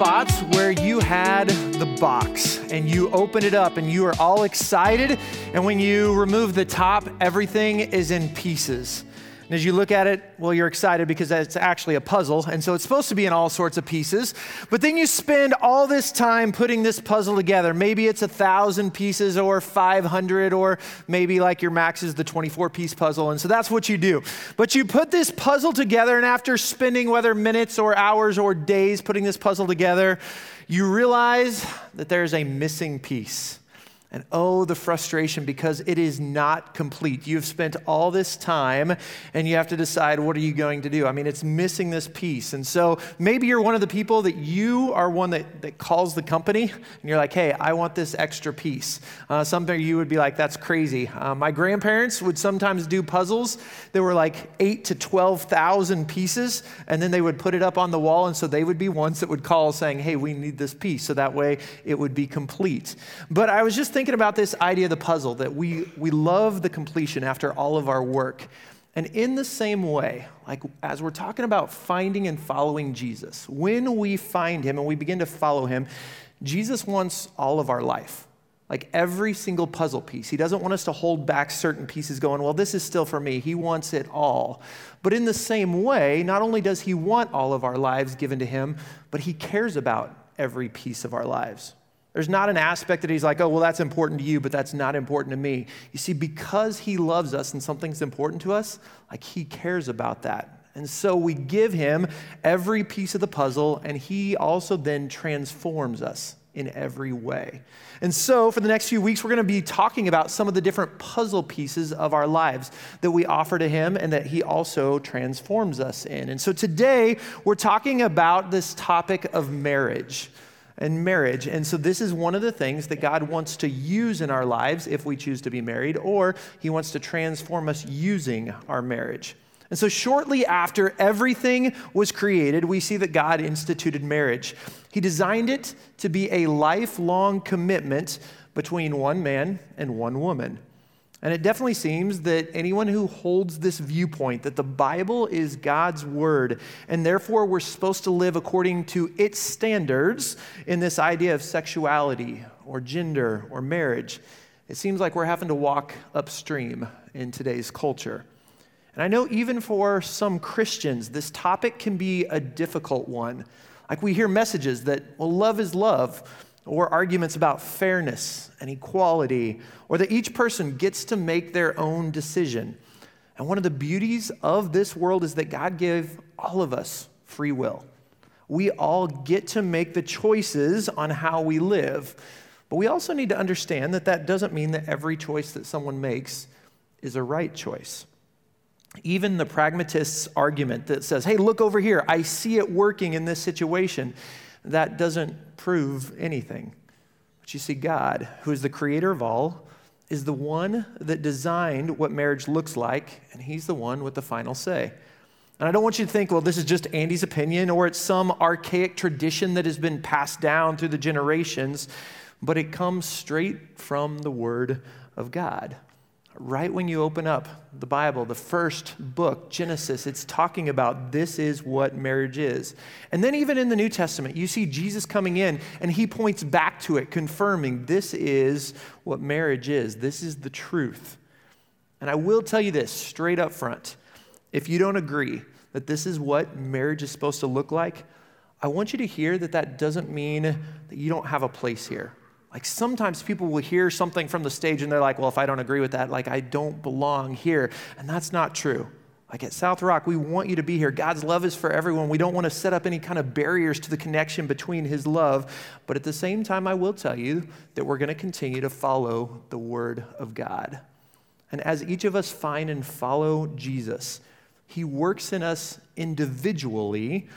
spots where you had the box and you open it up and you are all excited. And when you remove the top, everything is in pieces. And as you look at it, well, you're excited because it's actually a puzzle. And so it's supposed to be in all sorts of pieces. But then you spend all this time putting this puzzle together. Maybe it's a thousand pieces or 500, or maybe like your max is the 24 piece puzzle. And so that's what you do. But you put this puzzle together, and after spending whether minutes or hours or days putting this puzzle together, you realize that there's a missing piece. And oh, the frustration because it is not complete. You've spent all this time and you have to decide what are you going to do. I mean, it's missing this piece. And so maybe you're one of the people that you are one that, that calls the company and you're like, hey, I want this extra piece. Uh, something you would be like, that's crazy. Uh, my grandparents would sometimes do puzzles that were like eight to 12,000 pieces and then they would put it up on the wall. And so they would be ones that would call saying, hey, we need this piece. So that way it would be complete. But I was just thinking, thinking about this idea of the puzzle that we, we love the completion after all of our work. And in the same way, like as we're talking about finding and following Jesus, when we find him and we begin to follow him, Jesus wants all of our life. Like every single puzzle piece. He doesn't want us to hold back certain pieces going, well, this is still for me. He wants it all. But in the same way, not only does he want all of our lives given to him, but he cares about every piece of our lives. There's not an aspect that he's like, oh, well, that's important to you, but that's not important to me. You see, because he loves us and something's important to us, like he cares about that. And so we give him every piece of the puzzle, and he also then transforms us in every way. And so, for the next few weeks, we're going to be talking about some of the different puzzle pieces of our lives that we offer to Him and that He also transforms us in. And so, today, we're talking about this topic of marriage and marriage. And so, this is one of the things that God wants to use in our lives if we choose to be married, or He wants to transform us using our marriage. And so, shortly after everything was created, we see that God instituted marriage. He designed it to be a lifelong commitment between one man and one woman. And it definitely seems that anyone who holds this viewpoint that the Bible is God's word, and therefore we're supposed to live according to its standards in this idea of sexuality or gender or marriage, it seems like we're having to walk upstream in today's culture. And I know even for some Christians, this topic can be a difficult one. Like we hear messages that, well, love is love or arguments about fairness and equality, or that each person gets to make their own decision. And one of the beauties of this world is that God gave all of us free will. We all get to make the choices on how we live. But we also need to understand that that doesn't mean that every choice that someone makes is a right choice. Even the pragmatist's argument that says, hey, look over here, I see it working in this situation that doesn't prove anything. But you see, God, who is the creator of all, is the one that designed what marriage looks like, and He's the one with the final say. And I don't want you to think, well, this is just Andy's opinion or it's some archaic tradition that has been passed down through the generations, but it comes straight from the Word of God right when you open up the Bible, the first book, Genesis, it's talking about this is what marriage is. And then, even in the New Testament, you see Jesus coming in and he points back to it, confirming this is what marriage is. This is the truth. And I will tell you this straight up front if you don't agree that this is what marriage is supposed to look like, I want you to hear that that doesn't mean that you don't have a place here. Like sometimes people will hear something from the stage and they're like, well, if I don't agree with that, like I don't belong here. And that's not true. Like at South Rock, we want you to be here. God's love is for everyone. We don't want to set up any kind of barriers to the connection between His love. But at the same time, I will tell you that we're going to continue to follow the Word of God. And as each of us find and follow Jesus, He works in us individually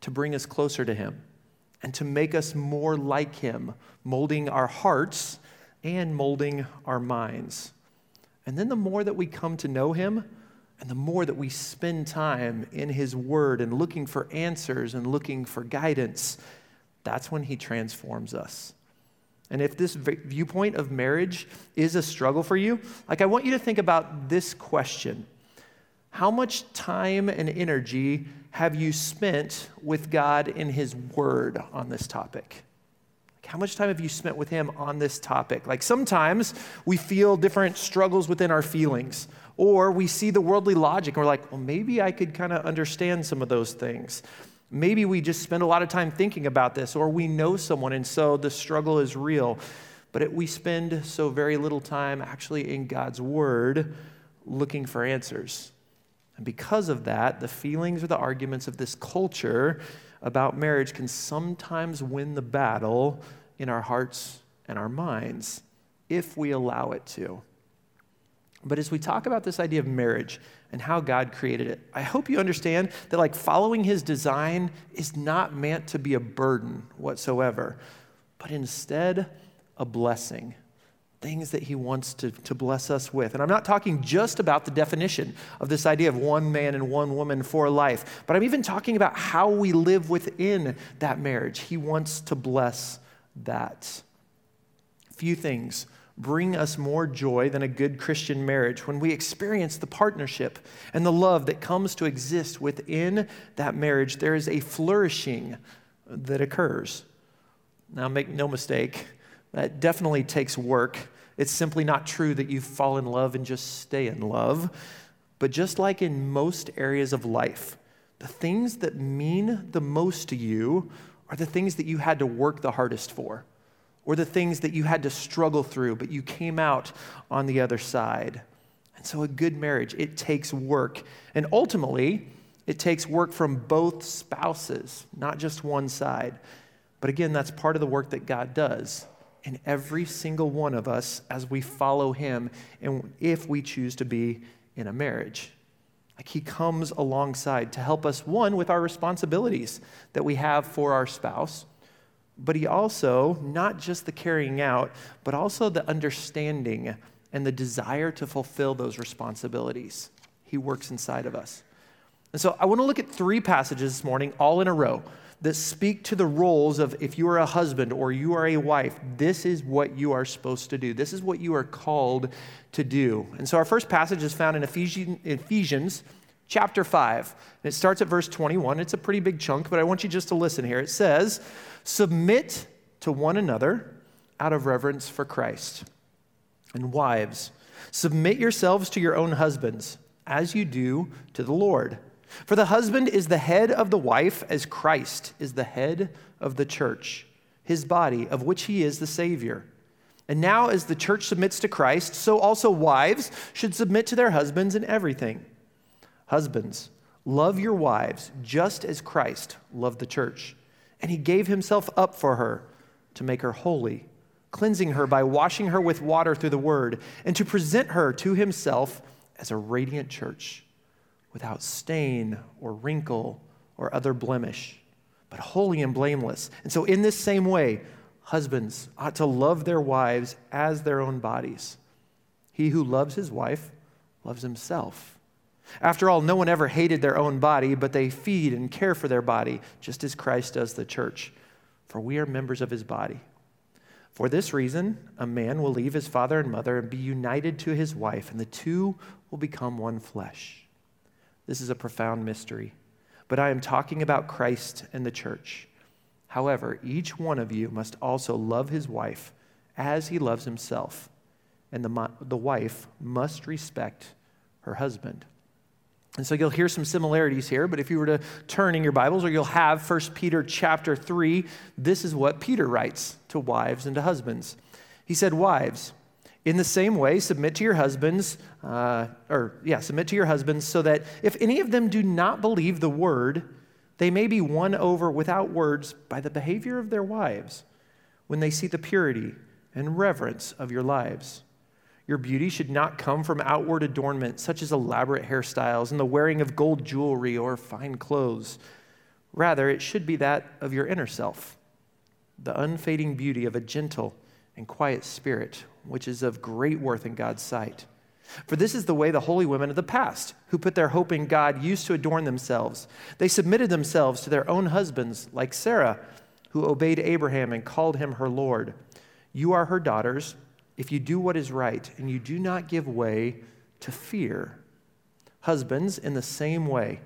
to bring us closer to Him and to make us more like Him, molding our hearts and molding our minds. And then the more that we come to know Him, and the more that we spend time in His Word and looking for answers and looking for guidance, that's when He transforms us. And if this viewpoint of marriage is a struggle for you, like I want you to think about this question How much time and energy have you spent with God in His Word on this topic? How much time have you spent with Him on this topic? Like sometimes we feel different struggles within our feelings, or we see the worldly logic and we're like, well, maybe I could kind of understand some of those things. Maybe we just spend a lot of time thinking about this, or we know someone and so the struggle is real. But it, we spend so very little time actually in God's Word looking for answers. And because of that, the feelings or the arguments of this culture about marriage can sometimes win the battle in our hearts and our minds if we allow it to. But as we talk about this idea of marriage and how God created it, I hope you understand that like following his design is not meant to be a burden whatsoever, but instead a blessing things that he wants to, to bless us with. And I'm not talking just about the definition of this idea of one man and one woman for life, but I'm even talking about how we live within that marriage. He wants to bless that. Few things bring us more joy than a good Christian marriage when we experience the partnership and the love that comes to exist within that marriage. There is a flourishing that occurs. Now, make no mistake, that definitely takes work. It's simply not true that you fall in love and just stay in love. But just like in most areas of life, the things that mean the most to you are the things that you had to work the hardest for, or the things that you had to struggle through, but you came out on the other side. And so, a good marriage, it takes work. And ultimately, it takes work from both spouses, not just one side. But again, that's part of the work that God does in every single one of us as we follow him and if we choose to be in a marriage. Like he comes alongside to help us, one, with our responsibilities that we have for our spouse, but he also, not just the carrying out, but also the understanding and the desire to fulfill those responsibilities. He works inside of us. And so I want to look at three passages this morning, all in a row that speak to the roles of if you are a husband or you are a wife, this is what you are supposed to do. This is what you are called to do. And so our first passage is found in Ephesians, Ephesians chapter 5. And it starts at verse 21. It's a pretty big chunk, but I want you just to listen here. It says, Submit to one another out of reverence for Christ. And wives, submit yourselves to your own husbands as you do to the Lord. For the husband is the head of the wife, as Christ is the head of the church, his body, of which he is the Savior. And now, as the church submits to Christ, so also wives should submit to their husbands in everything. Husbands, love your wives just as Christ loved the church, and he gave himself up for her to make her holy, cleansing her by washing her with water through the word, and to present her to himself as a radiant church without stain or wrinkle or other blemish, but holy and blameless. And so, in this same way, husbands ought to love their wives as their own bodies. He who loves his wife loves himself. After all, no one ever hated their own body, but they feed and care for their body, just as Christ does the church. For we are members of his body. For this reason, a man will leave his father and mother and be united to his wife, and the two will become one flesh. This is a profound mystery. But I am talking about Christ and the church. However, each one of you must also love his wife as he loves himself, and the, the wife must respect her husband. And so you'll hear some similarities here, but if you were to turn in your Bibles or you'll have 1 Peter chapter 3, this is what Peter writes to wives and to husbands. He said, Wives, in the same way, submit to your husbands, uh, or yeah, submit to your husbands, so that if any of them do not believe the word, they may be won over without words by the behavior of their wives when they see the purity and reverence of your lives. Your beauty should not come from outward adornment, such as elaborate hairstyles and the wearing of gold jewelry or fine clothes. Rather, it should be that of your inner self, the unfading beauty of a gentle and quiet spirit, which is of great worth in God's sight. For this is the way the holy women of the past, who put their hope in God, used to adorn themselves. They submitted themselves to their own husbands, like Sarah, who obeyed Abraham and called him her Lord. You are her daughters if you do what is right and you do not give way to fear. Husbands, in the same way,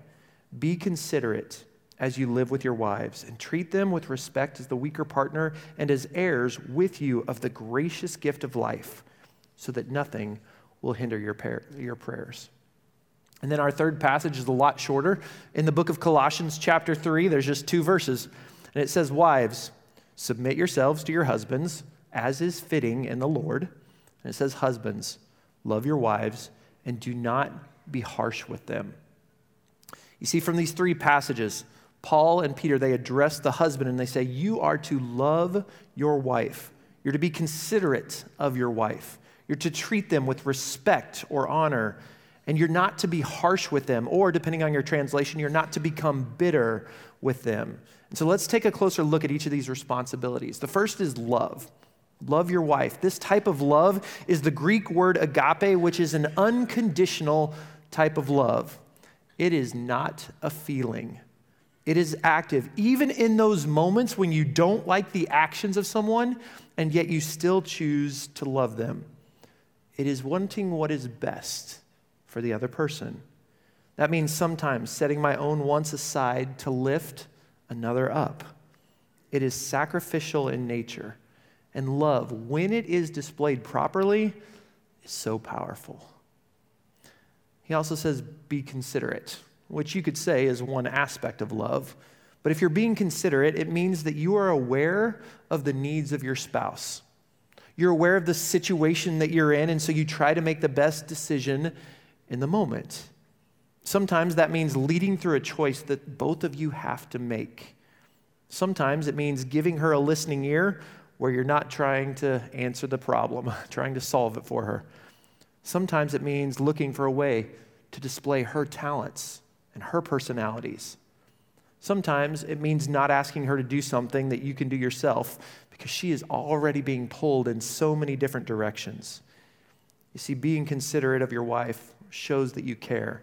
be considerate as you live with your wives, and treat them with respect as the weaker partner and as heirs with you of the gracious gift of life, so that nothing will hinder your, par- your prayers. And then our third passage is a lot shorter. In the book of Colossians, chapter 3, there's just two verses. And it says, Wives, submit yourselves to your husbands, as is fitting in the Lord. And it says, Husbands, love your wives, and do not be harsh with them. You see, from these three passages, Paul and Peter, they address the husband and they say, You are to love your wife. You're to be considerate of your wife. You're to treat them with respect or honor. And you're not to be harsh with them, or depending on your translation, you're not to become bitter with them. And so let's take a closer look at each of these responsibilities. The first is love. Love your wife. This type of love is the Greek word agape, which is an unconditional type of love. It is not a feeling, it is active. Even in those moments when you don't like the actions of someone, and yet you still choose to love them. It is wanting what is best for the other person. That means sometimes setting my own wants aside to lift another up. It is sacrificial in nature. And love, when it is displayed properly, is so powerful. He also says, be considerate, which you could say is one aspect of love. But if you're being considerate, it means that you are aware of the needs of your spouse. You're aware of the situation that you're in, and so you try to make the best decision in the moment. Sometimes that means leading through a choice that both of you have to make. Sometimes it means giving her a listening ear where you're not trying to answer the problem, trying to solve it for her. Sometimes it means looking for a way to display her talents and her personalities. Sometimes it means not asking her to do something that you can do yourself because she is already being pulled in so many different directions. You see, being considerate of your wife shows that you care,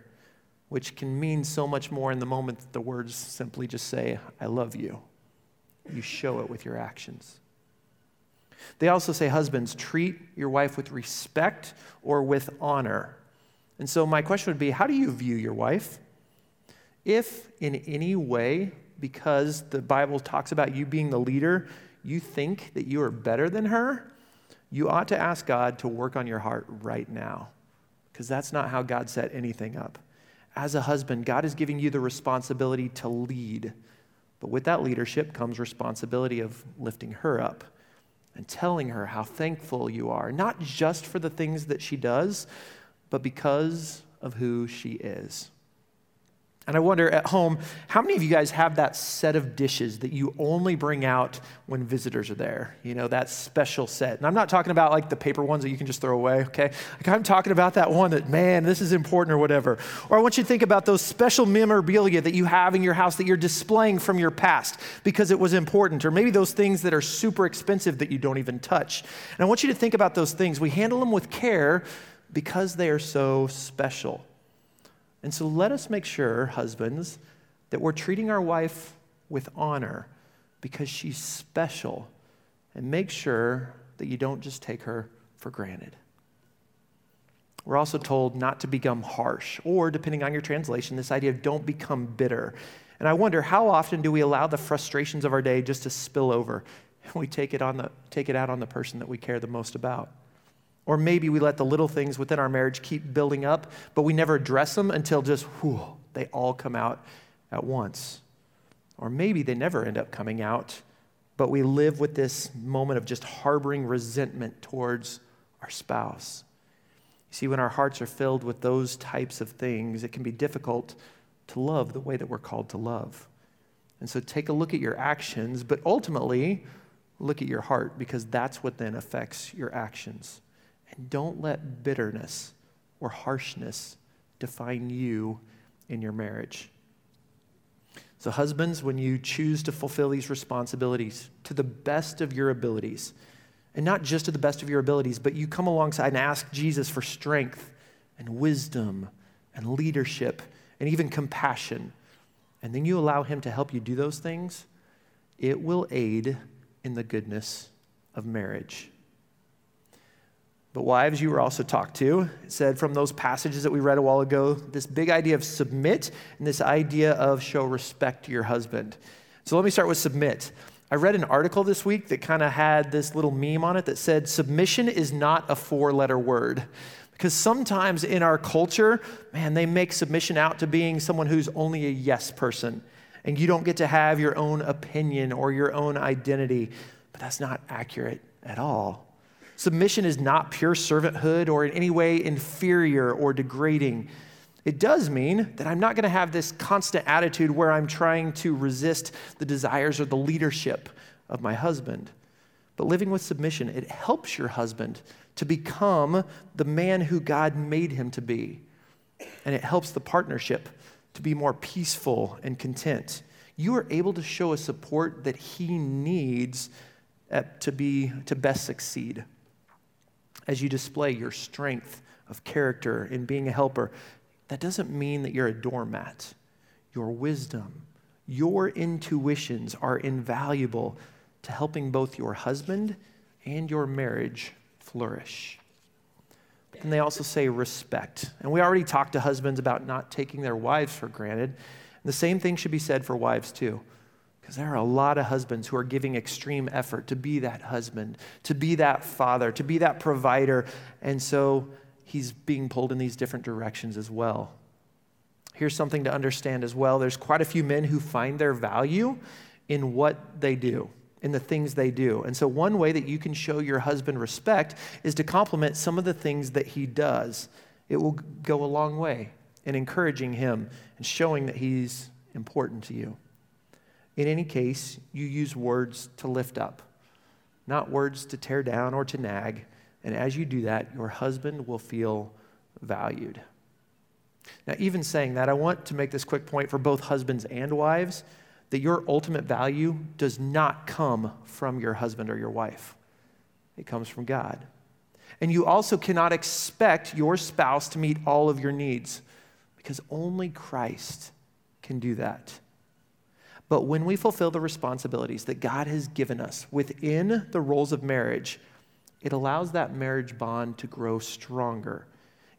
which can mean so much more in the moment that the words simply just say, I love you. You show it with your actions. They also say, Husbands, treat your wife with respect or with honor. And so, my question would be how do you view your wife? If in any way, because the Bible talks about you being the leader, you think that you are better than her, you ought to ask God to work on your heart right now, because that's not how God set anything up. As a husband, God is giving you the responsibility to lead, but with that leadership comes responsibility of lifting her up and telling her how thankful you are, not just for the things that she does, but because of who she is. And I wonder at home, how many of you guys have that set of dishes that you only bring out when visitors are there? You know, that special set. And I'm not talking about like the paper ones that you can just throw away, okay? Like I'm talking about that one that, man, this is important or whatever. Or I want you to think about those special memorabilia that you have in your house that you're displaying from your past because it was important. Or maybe those things that are super expensive that you don't even touch. And I want you to think about those things. We handle them with care because they are so special. And so let us make sure, husbands, that we're treating our wife with honor because she's special. And make sure that you don't just take her for granted. We're also told not to become harsh, or depending on your translation, this idea of don't become bitter. And I wonder how often do we allow the frustrations of our day just to spill over and we take it, on the, take it out on the person that we care the most about? Or maybe we let the little things within our marriage keep building up, but we never address them until just, whew, they all come out at once. Or maybe they never end up coming out, but we live with this moment of just harboring resentment towards our spouse. You see, when our hearts are filled with those types of things, it can be difficult to love the way that we're called to love. And so take a look at your actions, but ultimately, look at your heart because that's what then affects your actions. And don't let bitterness or harshness define you in your marriage. So, husbands, when you choose to fulfill these responsibilities to the best of your abilities, and not just to the best of your abilities, but you come alongside and ask Jesus for strength and wisdom and leadership and even compassion, and then you allow Him to help you do those things, it will aid in the goodness of marriage. But wives, you were also talked to. Said from those passages that we read a while ago, this big idea of submit and this idea of show respect to your husband. So let me start with submit. I read an article this week that kind of had this little meme on it that said, Submission is not a four letter word. Because sometimes in our culture, man, they make submission out to being someone who's only a yes person. And you don't get to have your own opinion or your own identity. But that's not accurate at all. Submission is not pure servanthood or in any way inferior or degrading. It does mean that I'm not going to have this constant attitude where I'm trying to resist the desires or the leadership of my husband. But living with submission, it helps your husband to become the man who God made him to be. And it helps the partnership to be more peaceful and content. You are able to show a support that he needs to be to best succeed. As you display your strength of character in being a helper, that doesn't mean that you're a doormat. Your wisdom, your intuitions are invaluable to helping both your husband and your marriage flourish. And they also say respect. And we already talked to husbands about not taking their wives for granted. And the same thing should be said for wives, too. Because there are a lot of husbands who are giving extreme effort to be that husband, to be that father, to be that provider. And so he's being pulled in these different directions as well. Here's something to understand as well there's quite a few men who find their value in what they do, in the things they do. And so, one way that you can show your husband respect is to compliment some of the things that he does. It will go a long way in encouraging him and showing that he's important to you. In any case, you use words to lift up, not words to tear down or to nag. And as you do that, your husband will feel valued. Now, even saying that, I want to make this quick point for both husbands and wives that your ultimate value does not come from your husband or your wife, it comes from God. And you also cannot expect your spouse to meet all of your needs because only Christ can do that. But when we fulfill the responsibilities that God has given us within the roles of marriage, it allows that marriage bond to grow stronger.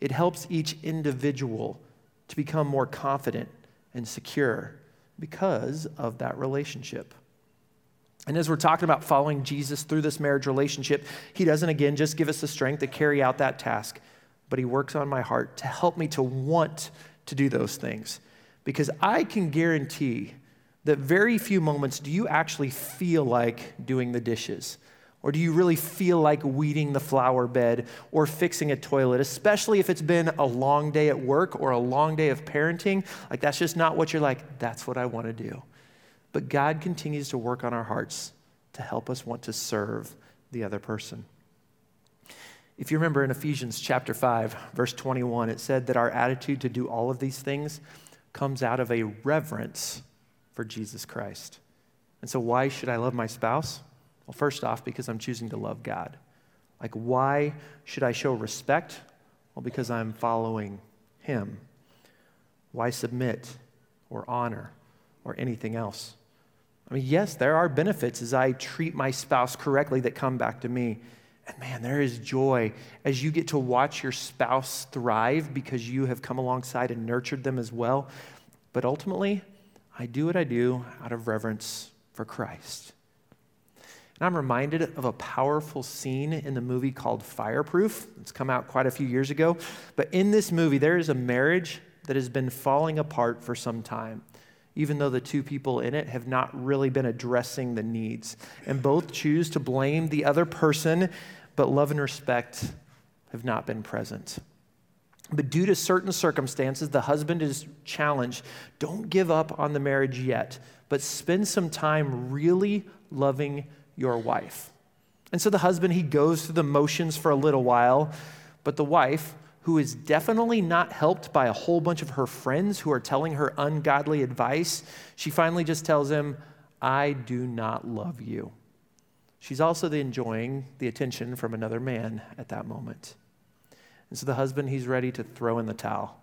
It helps each individual to become more confident and secure because of that relationship. And as we're talking about following Jesus through this marriage relationship, He doesn't, again, just give us the strength to carry out that task, but He works on my heart to help me to want to do those things. Because I can guarantee that very few moments do you actually feel like doing the dishes. Or do you really feel like weeding the flower bed or fixing a toilet, especially if it's been a long day at work or a long day of parenting? Like, that's just not what you're like, that's what I want to do. But God continues to work on our hearts to help us want to serve the other person. If you remember in Ephesians chapter 5, verse 21, it said that our attitude to do all of these things comes out of a reverence for Jesus Christ. And so, why should I love my spouse? Well, first off, because I'm choosing to love God. Like, why should I show respect? Well, because I'm following Him. Why submit or honor or anything else? I mean, yes, there are benefits as I treat my spouse correctly that come back to me. And man, there is joy as you get to watch your spouse thrive because you have come alongside and nurtured them as well. But ultimately, I do what I do out of reverence for Christ. And I'm reminded of a powerful scene in the movie called Fireproof. It's come out quite a few years ago. But in this movie, there is a marriage that has been falling apart for some time, even though the two people in it have not really been addressing the needs. And both choose to blame the other person, but love and respect have not been present. But due to certain circumstances, the husband is challenged don't give up on the marriage yet, but spend some time really loving your wife. And so the husband, he goes through the motions for a little while, but the wife, who is definitely not helped by a whole bunch of her friends who are telling her ungodly advice, she finally just tells him, I do not love you. She's also enjoying the attention from another man at that moment. And so the husband, he's ready to throw in the towel.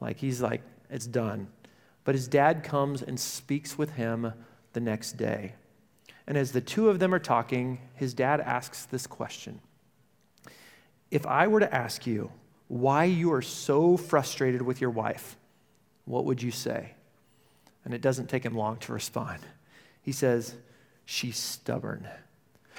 Like, he's like, it's done. But his dad comes and speaks with him the next day. And as the two of them are talking, his dad asks this question if I were to ask you why you are so frustrated with your wife, what would you say? And it doesn't take him long to respond. He says, She's stubborn.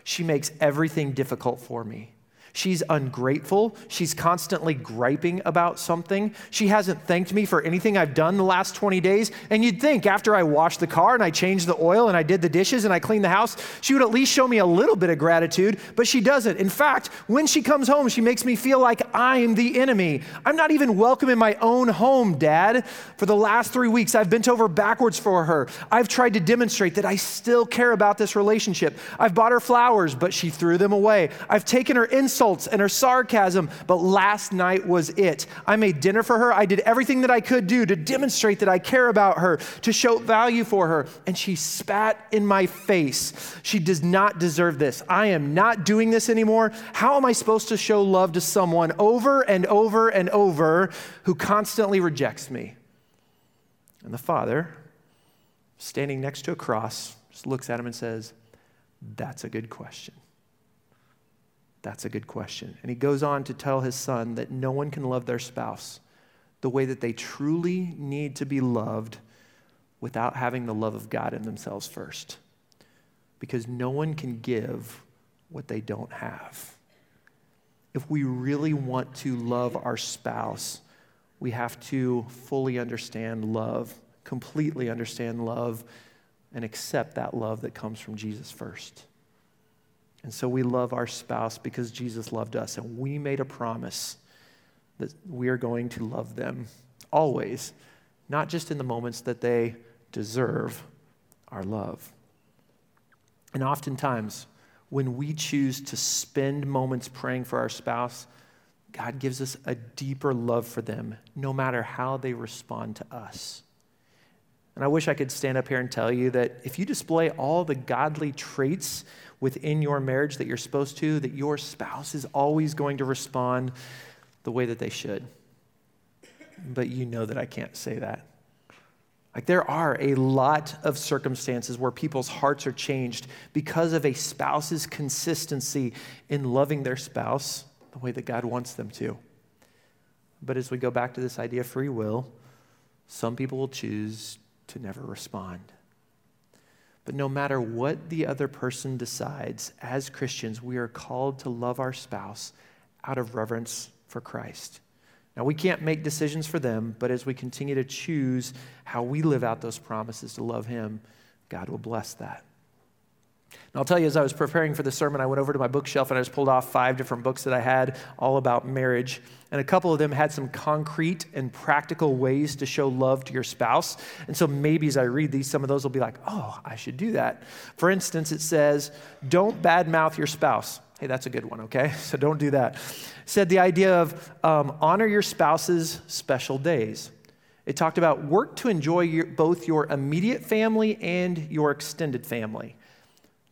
She makes everything difficult for me. She's ungrateful. She's constantly griping about something. She hasn't thanked me for anything I've done the last 20 days. And you'd think after I washed the car and I changed the oil and I did the dishes and I cleaned the house, she would at least show me a little bit of gratitude, but she doesn't. In fact, when she comes home, she makes me feel like I'm the enemy. I'm not even welcome in my own home, Dad. For the last three weeks, I've bent over backwards for her. I've tried to demonstrate that I still care about this relationship. I've bought her flowers, but she threw them away. I've taken her insults insults and her sarcasm, but last night was it. I made dinner for her. I did everything that I could do to demonstrate that I care about her, to show value for her, and she spat in my face. She does not deserve this. I am not doing this anymore. How am I supposed to show love to someone over and over and over who constantly rejects me? And the father, standing next to a cross, just looks at him and says, That's a good question. That's a good question. And he goes on to tell his son that no one can love their spouse the way that they truly need to be loved without having the love of God in themselves first. Because no one can give what they don't have. If we really want to love our spouse, we have to fully understand love, completely understand love, and accept that love that comes from Jesus first. And so we love our spouse because Jesus loved us. And we made a promise that we are going to love them always, not just in the moments that they deserve our love. And oftentimes, when we choose to spend moments praying for our spouse, God gives us a deeper love for them, no matter how they respond to us. And I wish I could stand up here and tell you that if you display all the godly traits within your marriage that you're supposed to, that your spouse is always going to respond the way that they should. But you know that I can't say that. Like, there are a lot of circumstances where people's hearts are changed because of a spouse's consistency in loving their spouse the way that God wants them to. But as we go back to this idea of free will, some people will choose to never respond. But no matter what the other person decides, as Christians, we are called to love our spouse out of reverence for Christ. Now, we can't make decisions for them, but as we continue to choose how we live out those promises to love Him, God will bless that. And I'll tell you, as I was preparing for the sermon, I went over to my bookshelf and I just pulled off five different books that I had all about marriage. And a couple of them had some concrete and practical ways to show love to your spouse. And so maybe as I read these, some of those will be like, oh, I should do that. For instance, it says, don't badmouth your spouse. Hey, that's a good one, okay? So don't do that. It said the idea of um, honor your spouse's special days. It talked about work to enjoy your, both your immediate family and your extended family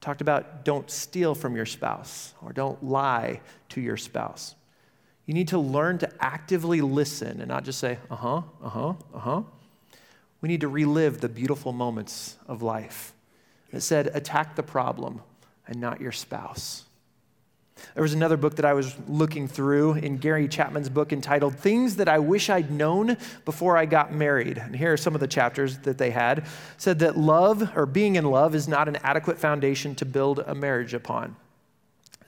talked about don't steal from your spouse or don't lie to your spouse. You need to learn to actively listen and not just say, uh huh, uh huh, uh huh. We need to relive the beautiful moments of life. It said, attack the problem and not your spouse. There was another book that I was looking through in Gary Chapman's book entitled Things That I Wish I'd Known Before I Got Married. And here are some of the chapters that they had. It said that love or being in love is not an adequate foundation to build a marriage upon.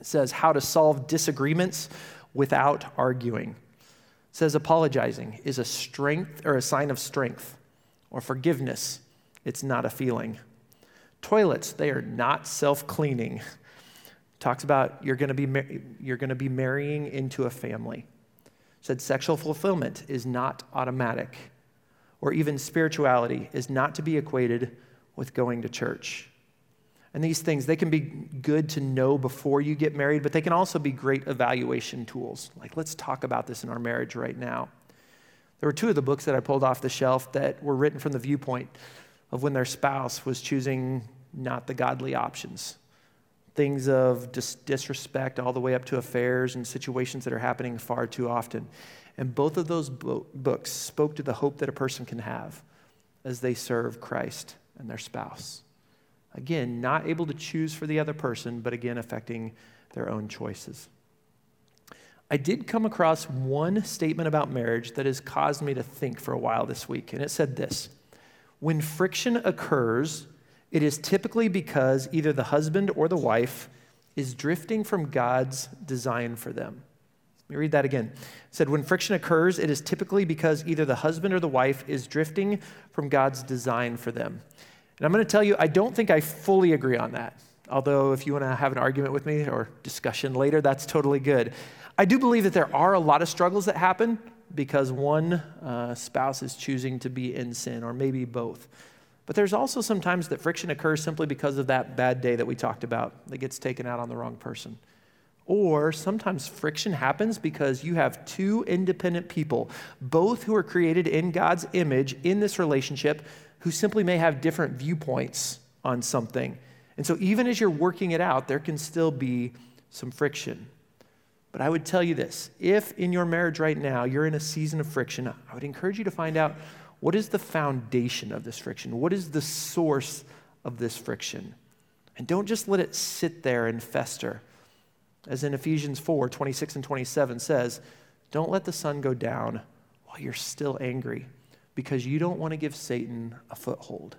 It says how to solve disagreements without arguing. It says apologizing is a strength or a sign of strength or forgiveness. It's not a feeling. Toilets, they are not self-cleaning talks about you're going to be you're going to be marrying into a family. Said sexual fulfillment is not automatic or even spirituality is not to be equated with going to church. And these things they can be good to know before you get married but they can also be great evaluation tools. Like let's talk about this in our marriage right now. There were two of the books that i pulled off the shelf that were written from the viewpoint of when their spouse was choosing not the godly options things of dis- disrespect all the way up to affairs and situations that are happening far too often. And both of those bo- books spoke to the hope that a person can have as they serve Christ and their spouse. Again, not able to choose for the other person, but again, affecting their own choices. I did come across one statement about marriage that has caused me to think for a while this week, and it said this When friction occurs, it is typically because either the husband or the wife is drifting from God's design for them. Let me read that again. It said, When friction occurs, it is typically because either the husband or the wife is drifting from God's design for them. And I'm going to tell you, I don't think I fully agree on that. Although, if you want to have an argument with me or discussion later, that's totally good. I do believe that there are a lot of struggles that happen because one uh, spouse is choosing to be in sin, or maybe both. But there's also sometimes that friction occurs simply because of that bad day that we talked about that gets taken out on the wrong person. Or sometimes friction happens because you have two independent people, both who are created in God's image in this relationship, who simply may have different viewpoints on something. And so, even as you're working it out, there can still be some friction. But I would tell you this if in your marriage right now you're in a season of friction, I would encourage you to find out what is the foundation of this friction? What is the source of this friction? And don't just let it sit there and fester. As in Ephesians 4 26 and 27 says, don't let the sun go down while you're still angry because you don't want to give Satan a foothold.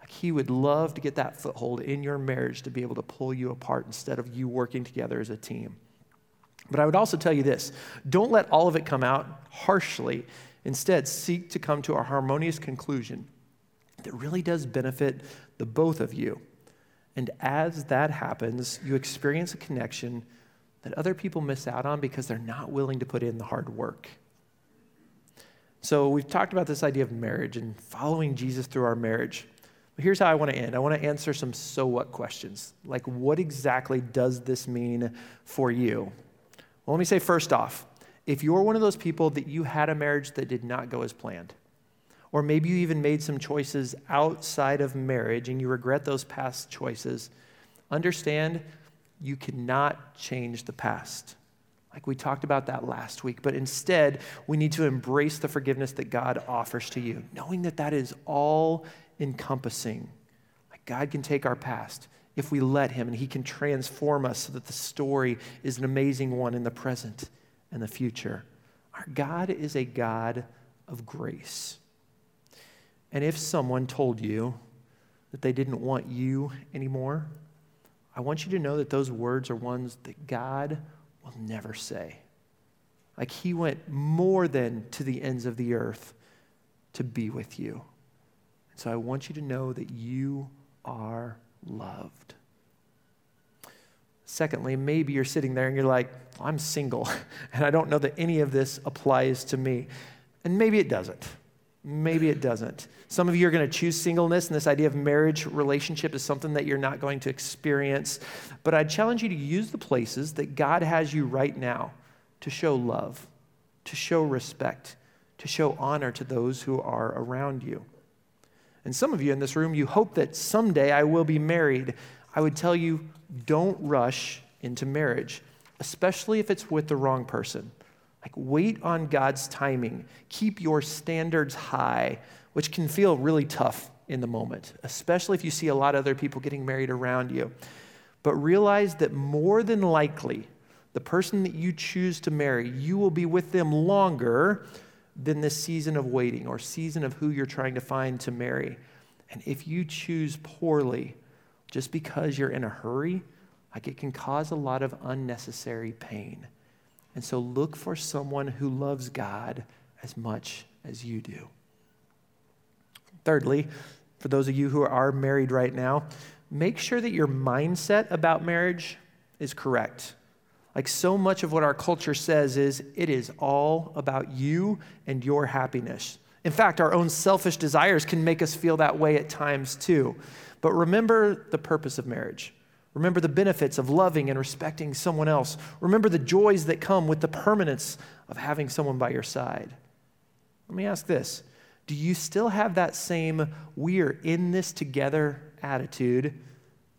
Like he would love to get that foothold in your marriage to be able to pull you apart instead of you working together as a team. But I would also tell you this don't let all of it come out harshly Instead, seek to come to a harmonious conclusion that really does benefit the both of you. And as that happens, you experience a connection that other people miss out on because they're not willing to put in the hard work. So, we've talked about this idea of marriage and following Jesus through our marriage. But here's how I want to end I want to answer some so what questions. Like, what exactly does this mean for you? Well, let me say first off, if you're one of those people that you had a marriage that did not go as planned, or maybe you even made some choices outside of marriage and you regret those past choices, understand you cannot change the past. Like we talked about that last week, but instead, we need to embrace the forgiveness that God offers to you, knowing that that is all encompassing. Like God can take our past if we let Him, and He can transform us so that the story is an amazing one in the present and the future. Our God is a God of grace. And if someone told you that they didn't want you anymore, I want you to know that those words are ones that God will never say. Like he went more than to the ends of the earth to be with you. And so I want you to know that you are loved. Secondly, maybe you're sitting there and you're like, I'm single, and I don't know that any of this applies to me. And maybe it doesn't. Maybe it doesn't. Some of you are going to choose singleness, and this idea of marriage relationship is something that you're not going to experience. But I challenge you to use the places that God has you right now to show love, to show respect, to show honor to those who are around you. And some of you in this room, you hope that someday I will be married. I would tell you don't rush into marriage, especially if it's with the wrong person. Like, wait on God's timing. Keep your standards high, which can feel really tough in the moment, especially if you see a lot of other people getting married around you. But realize that more than likely, the person that you choose to marry, you will be with them longer than this season of waiting or season of who you're trying to find to marry. And if you choose poorly, just because you're in a hurry, like it can cause a lot of unnecessary pain. And so look for someone who loves God as much as you do. Thirdly, for those of you who are married right now, make sure that your mindset about marriage is correct. Like so much of what our culture says is it is all about you and your happiness. In fact, our own selfish desires can make us feel that way at times too. But remember the purpose of marriage. Remember the benefits of loving and respecting someone else. Remember the joys that come with the permanence of having someone by your side. Let me ask this Do you still have that same we're in this together attitude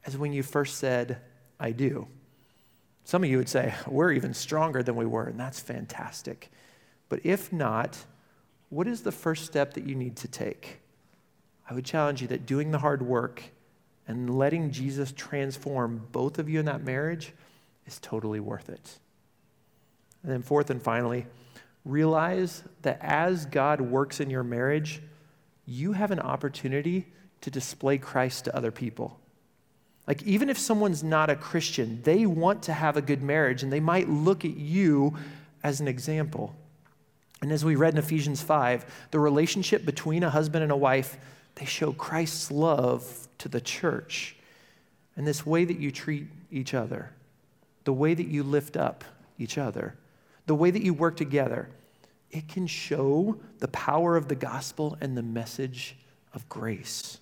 as when you first said, I do? Some of you would say, We're even stronger than we were, and that's fantastic. But if not, what is the first step that you need to take? I would challenge you that doing the hard work and letting Jesus transform both of you in that marriage is totally worth it. And then, fourth and finally, realize that as God works in your marriage, you have an opportunity to display Christ to other people. Like, even if someone's not a Christian, they want to have a good marriage and they might look at you as an example. And as we read in Ephesians 5, the relationship between a husband and a wife, they show Christ's love to the church. And this way that you treat each other, the way that you lift up each other, the way that you work together, it can show the power of the gospel and the message of grace.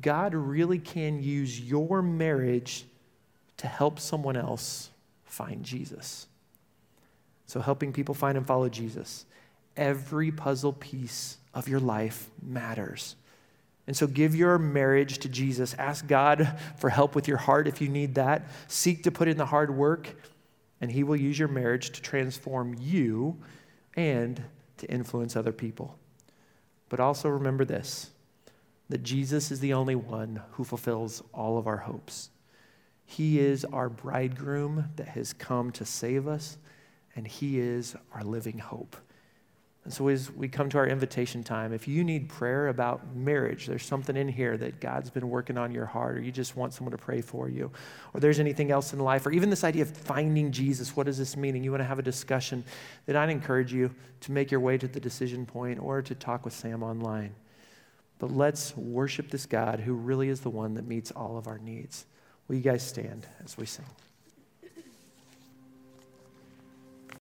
God really can use your marriage to help someone else find Jesus. So, helping people find and follow Jesus. Every puzzle piece of your life matters. And so, give your marriage to Jesus. Ask God for help with your heart if you need that. Seek to put in the hard work, and He will use your marriage to transform you and to influence other people. But also remember this that Jesus is the only one who fulfills all of our hopes. He is our bridegroom that has come to save us, and He is our living hope. And so, as we come to our invitation time, if you need prayer about marriage, there's something in here that God's been working on your heart, or you just want someone to pray for you, or there's anything else in life, or even this idea of finding Jesus, what does this mean? And you want to have a discussion, then I'd encourage you to make your way to the decision point or to talk with Sam online. But let's worship this God who really is the one that meets all of our needs. Will you guys stand as we sing?